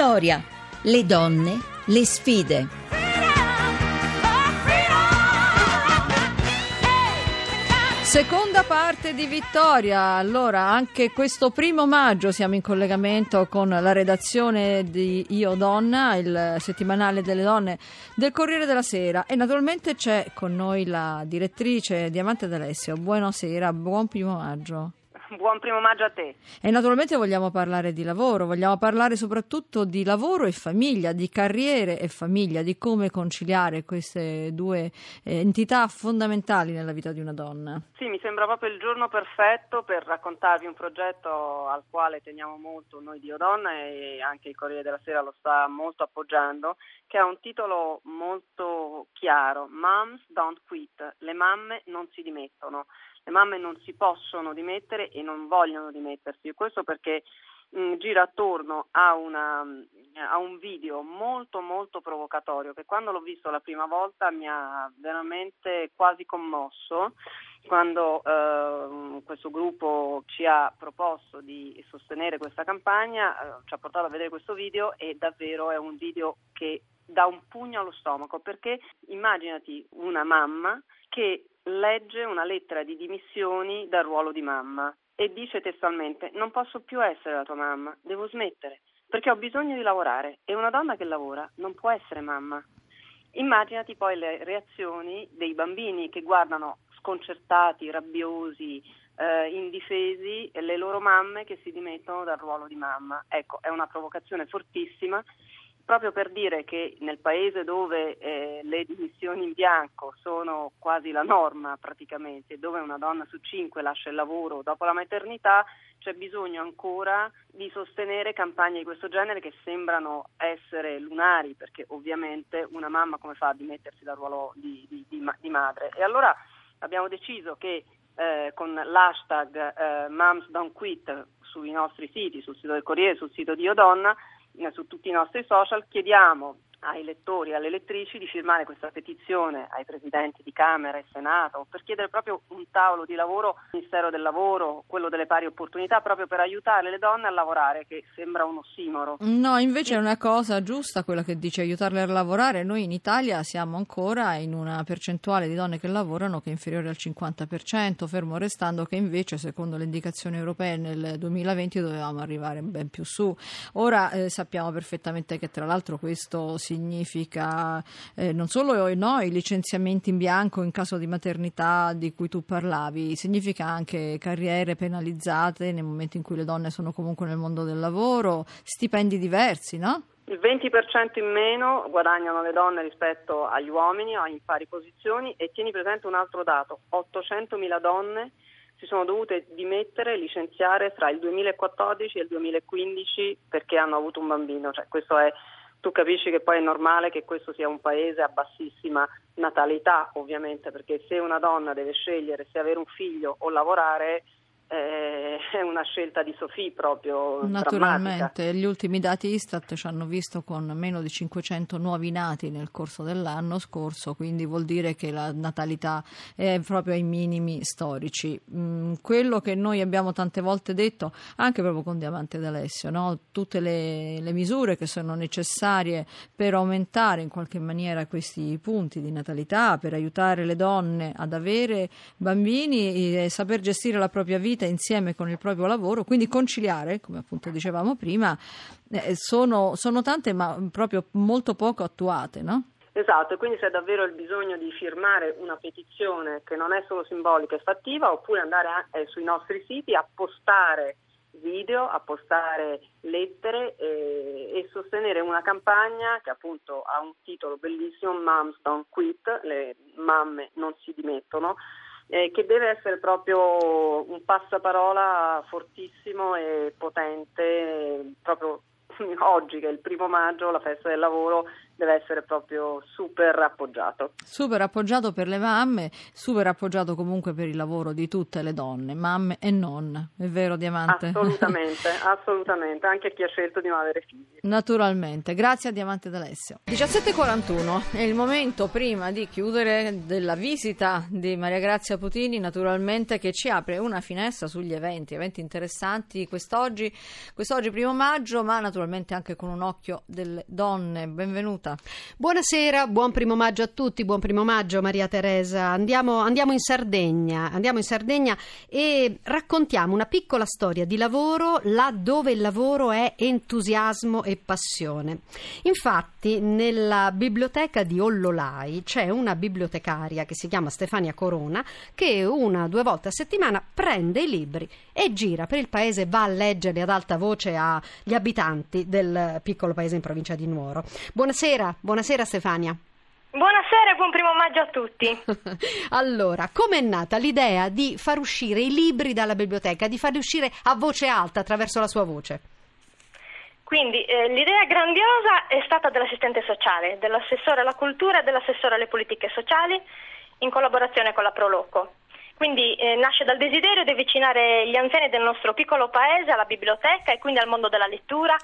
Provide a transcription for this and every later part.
Vittoria, le donne, le sfide. Seconda parte di Vittoria, allora anche questo primo maggio siamo in collegamento con la redazione di Io Donna, il settimanale delle donne del Corriere della Sera e naturalmente c'è con noi la direttrice Diamante D'Alessio. Buonasera, buon primo maggio. Buon primo maggio a te. E naturalmente vogliamo parlare di lavoro, vogliamo parlare soprattutto di lavoro e famiglia, di carriere e famiglia, di come conciliare queste due eh, entità fondamentali nella vita di una donna. Sì, mi sembra proprio il giorno perfetto per raccontarvi un progetto al quale teniamo molto noi di Odonna e anche il Corriere della Sera lo sta molto appoggiando, che ha un titolo molto chiaro, Moms Don't Quit, le mamme non si dimettono le mamme non si possono dimettere e non vogliono dimettersi. Questo perché mh, gira attorno a, una, a, un video molto molto provocatorio che quando l'ho visto la prima volta mi ha veramente quasi commosso quando eh, questo gruppo ci ha proposto di sostenere questa campagna, eh, ci ha portato a vedere questo video e davvero è un video che dà un pugno allo stomaco perché immaginati una mamma che legge una lettera di dimissioni dal ruolo di mamma e dice testualmente non posso più essere la tua mamma, devo smettere perché ho bisogno di lavorare e una donna che lavora non può essere mamma. Immaginati poi le reazioni dei bambini che guardano sconcertati, rabbiosi, eh, indifesi le loro mamme che si dimettono dal ruolo di mamma. Ecco, è una provocazione fortissima proprio per dire che nel paese dove eh, le dimissioni in bianco sono quasi la norma praticamente, dove una donna su cinque lascia il lavoro dopo la maternità, c'è bisogno ancora di sostenere campagne di questo genere che sembrano essere lunari, perché ovviamente una mamma come fa a dimettersi dal ruolo di, di, di, di madre? E allora abbiamo deciso che eh, con l'hashtag eh, Moms Don't Quit sui nostri siti, sul sito del Corriere, sul sito di Odonna, su tutti i nostri social, chiediamo ai lettori e alle lettrici di firmare questa petizione ai presidenti di Camera e Senato per chiedere proprio un tavolo di lavoro, Ministero del Lavoro, quello delle pari opportunità, proprio per aiutare le donne a lavorare, che sembra un ossimoro. No, invece è una cosa giusta quella che dice aiutarle a lavorare. Noi in Italia siamo ancora in una percentuale di donne che lavorano che è inferiore al 50%, fermo restando che invece, secondo le indicazioni europee, nel 2020 dovevamo arrivare ben più su. Ora eh, sappiamo perfettamente che tra l'altro questo si significa eh, non solo no, i licenziamenti in bianco in caso di maternità di cui tu parlavi, significa anche carriere penalizzate nel momento in cui le donne sono comunque nel mondo del lavoro, stipendi diversi, no? Il 20% in meno guadagnano le donne rispetto agli uomini in pari posizioni e tieni presente un altro dato, 800.000 donne si sono dovute dimettere, licenziare fra il 2014 e il 2015 perché hanno avuto un bambino, cioè, questo è tu capisci che poi è normale che questo sia un paese a bassissima natalità, ovviamente, perché se una donna deve scegliere se avere un figlio o lavorare, eh, è una scelta di Sofì proprio. Naturalmente, drammatica. gli ultimi dati Istat ci hanno visto con meno di 500 nuovi nati nel corso dell'anno scorso, quindi vuol dire che la natalità è proprio ai minimi storici. Mm, quello che noi abbiamo tante volte detto, anche proprio con Diamante d'Alessio, no? tutte le, le misure che sono necessarie per aumentare in qualche maniera questi punti di natalità, per aiutare le donne ad avere bambini e saper gestire la propria vita insieme con il proprio lavoro, quindi conciliare, come appunto dicevamo prima, eh, sono, sono, tante ma proprio molto poco attuate, no? Esatto, quindi c'è davvero il bisogno di firmare una petizione che non è solo simbolica e fattiva, oppure andare eh, sui nostri siti a postare video, a postare lettere eh, e sostenere una campagna che appunto ha un titolo bellissimo, Moms Don't Quit, le mamme non si dimettono, eh, che deve essere proprio un passaparola fortissimo e potente, proprio oggi che è il primo maggio, la festa del lavoro, deve essere proprio super appoggiato. Super appoggiato per le mamme, super appoggiato comunque per il lavoro di tutte le donne, mamme e non, è vero Diamante? Assolutamente, assolutamente, anche chi ha scelto di non avere figli. Naturalmente, grazie a Diamante D'Alessio. 17.41 è il momento prima di chiudere della visita di Maria Grazia Putini, naturalmente che ci apre una finestra sugli eventi, eventi interessanti quest'oggi, quest'oggi primo maggio, ma naturalmente anche con un occhio delle donne. Benvenuta. Buonasera, buon primo maggio a tutti, buon primo maggio Maria Teresa. Andiamo, andiamo in Sardegna, andiamo in Sardegna e raccontiamo una piccola storia di lavoro là dove il lavoro è entusiasmo e passione. Infatti nella biblioteca di Ollolai c'è una bibliotecaria che si chiama Stefania Corona che una o due volte a settimana prende i libri e gira per il paese, va a leggerli ad alta voce agli abitanti del piccolo paese in provincia di Nuoro. Buonasera, buonasera Stefania. Buonasera e buon primo maggio a tutti. allora, com'è nata l'idea di far uscire i libri dalla biblioteca, di farli uscire a voce alta attraverso la sua voce? Quindi eh, l'idea grandiosa è stata dell'assistente sociale, dell'assessore alla cultura e dell'assessore alle politiche sociali in collaborazione con la Proloco. Quindi eh, nasce dal desiderio di avvicinare gli anziani del nostro piccolo paese alla biblioteca e quindi al mondo della lettura,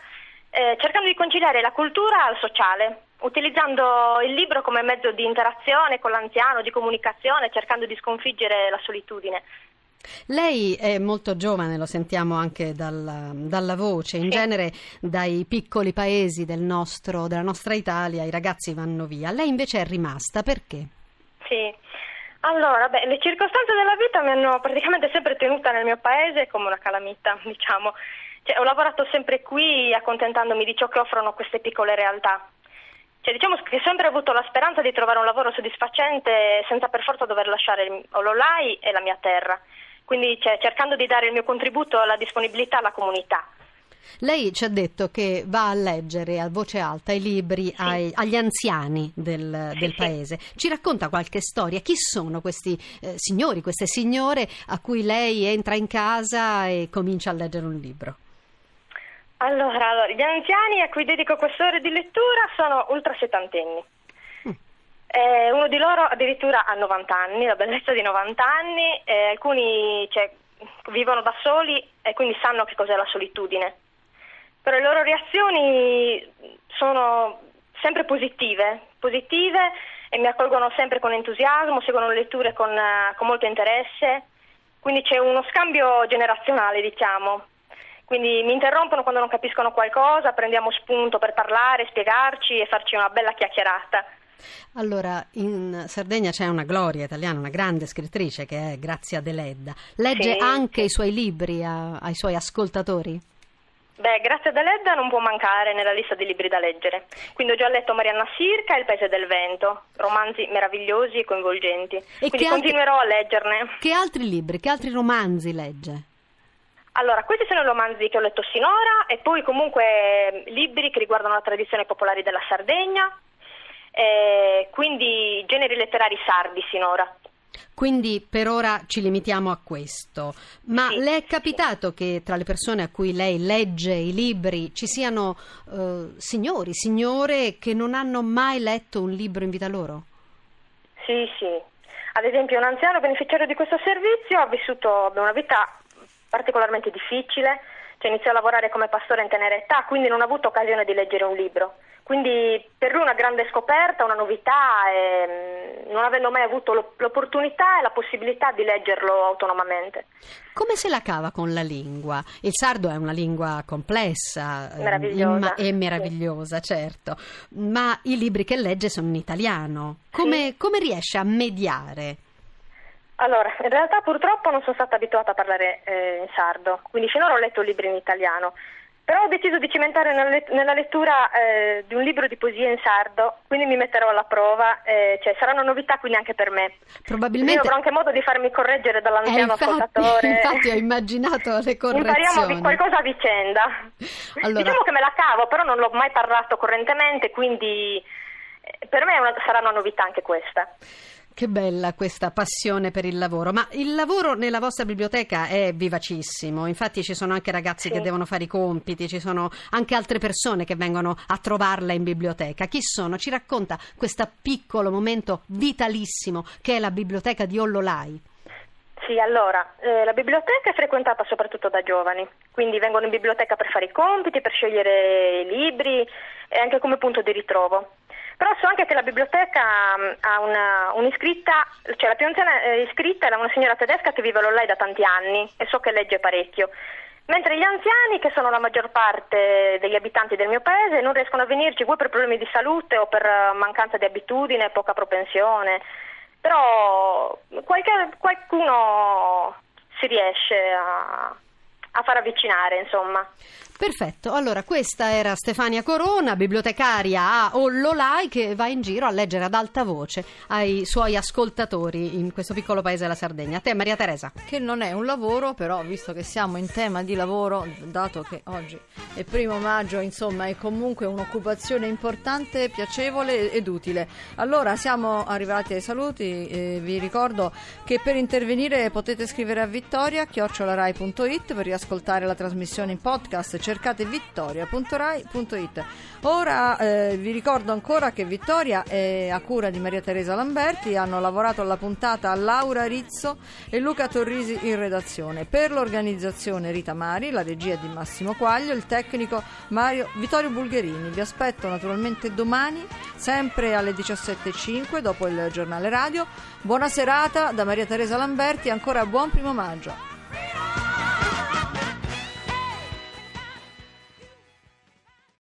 eh, cercando di conciliare la cultura al sociale, utilizzando il libro come mezzo di interazione con l'anziano, di comunicazione, cercando di sconfiggere la solitudine. Lei è molto giovane, lo sentiamo anche dalla, dalla voce. In genere dai piccoli paesi del nostro, della nostra Italia i ragazzi vanno via. Lei invece è rimasta, perché? Sì, allora, beh, le circostanze della vita mi hanno praticamente sempre tenuta nel mio paese come una calamita, diciamo. Cioè, ho lavorato sempre qui accontentandomi di ciò che offrono queste piccole realtà. Cioè, diciamo che ho sempre avuto la speranza di trovare un lavoro soddisfacente senza per forza dover lasciare Ololai e la mia terra. Quindi cioè, cercando di dare il mio contributo alla disponibilità alla comunità. Lei ci ha detto che va a leggere a voce alta i libri sì. ai, agli anziani del, del sì, paese. Ci racconta qualche storia? Chi sono questi eh, signori, queste signore a cui lei entra in casa e comincia a leggere un libro? Allora, allora, gli anziani a cui dedico quest'ora di lettura sono ultra settantenni. Mm. Eh, uno di loro addirittura ha 90 anni, la bellezza di 90 anni, eh, alcuni cioè, vivono da soli e quindi sanno che cos'è la solitudine. Però le loro reazioni sono sempre positive, positive e mi accolgono sempre con entusiasmo, seguono le letture con, con molto interesse, quindi c'è uno scambio generazionale, diciamo. Quindi mi interrompono quando non capiscono qualcosa, prendiamo spunto per parlare, spiegarci e farci una bella chiacchierata. Allora, in Sardegna c'è una gloria italiana, una grande scrittrice che è Grazia Deledda. Legge sì, anche sì. i suoi libri a, ai suoi ascoltatori? Beh, Grazia Deledda non può mancare nella lista dei libri da leggere. Quindi ho già letto Marianna Sirca e Il Paese del Vento, romanzi meravigliosi e coinvolgenti. E Quindi continuerò altri... a leggerne. Che altri libri, che altri romanzi legge? Allora, questi sono i romanzi che ho letto sinora e poi comunque libri che riguardano la tradizione popolare della Sardegna, quindi generi letterari sardi sinora. Quindi per ora ci limitiamo a questo. Ma sì, le è capitato sì. che tra le persone a cui lei legge i libri ci siano eh, signori, signore che non hanno mai letto un libro in vita loro? Sì, sì. Ad esempio un anziano beneficiario di questo servizio ha vissuto una vita particolarmente difficile, cioè iniziò a lavorare come pastore in tenera età, quindi non ha avuto occasione di leggere un libro. Quindi per lui una grande scoperta, una novità, e mm, non avendo mai avuto l'opportunità e la possibilità di leggerlo autonomamente. Come se la cava con la lingua? Il sardo è una lingua complessa eh, meravigliosa. e meravigliosa, sì. certo, ma i libri che legge sono in italiano. Come, sì. come riesce a mediare? Allora, in realtà purtroppo non sono stata abituata a parlare eh, in sardo, quindi finora ho letto libri in italiano, però ho deciso di cimentare nella lettura eh, di un libro di poesie in sardo, quindi mi metterò alla prova, eh, cioè sarà una novità quindi anche per me. Probabilmente... Io avrò anche modo di farmi correggere dall'anziano eh, infatti, ascoltatore. Infatti ho immaginato le correzioni. Impariamo di qualcosa a vicenda. Allora... Diciamo che me la cavo, però non l'ho mai parlato correntemente, quindi eh, per me una, sarà una novità anche questa. Che bella questa passione per il lavoro, ma il lavoro nella vostra biblioteca è vivacissimo, infatti ci sono anche ragazzi Sì. che devono fare i compiti, ci sono anche altre persone che vengono a trovarla in biblioteca. Chi sono? Ci racconta questo piccolo momento vitalissimo che è la biblioteca di Ollolai. Sì, allora, eh, la biblioteca è frequentata soprattutto da giovani, quindi vengono in biblioteca per fare i compiti, per scegliere i libri e anche come punto di ritrovo. Però so anche che la biblioteca mh, ha una, un'iscritta, cioè la più anziana eh, iscritta è una signora tedesca che vive là da tanti anni e so che legge parecchio. Mentre gli anziani, che sono la maggior parte degli abitanti del mio paese, non riescono a venirci vuoi per problemi di salute o per eh, mancanza di abitudine, poca propensione. Però qualche- qualcuno si riesce a, a far avvicinare, insomma. Perfetto, allora questa era Stefania Corona, bibliotecaria a Ollolai che va in giro a leggere ad alta voce ai suoi ascoltatori in questo piccolo paese della Sardegna. A te Maria Teresa. Che non è un lavoro, però visto che siamo in tema di lavoro, dato che oggi è primo maggio, insomma è comunque un'occupazione importante, piacevole ed utile. Allora siamo arrivati ai saluti, eh, vi ricordo che per intervenire potete scrivere a vittoria chiocciolarai.it per riascoltare la trasmissione in podcast, cercate vittoria.rai.it. Ora eh, vi ricordo ancora che Vittoria è a cura di Maria Teresa Lamberti, hanno lavorato alla puntata Laura Rizzo e Luca Torrisi in redazione. Per l'organizzazione Rita Mari, la regia di Massimo Quaglio, il tecnico Mario Vittorio Bulgherini. Vi aspetto naturalmente domani, sempre alle 17.05 dopo il giornale radio. Buona serata da Maria Teresa Lamberti, ancora buon primo maggio.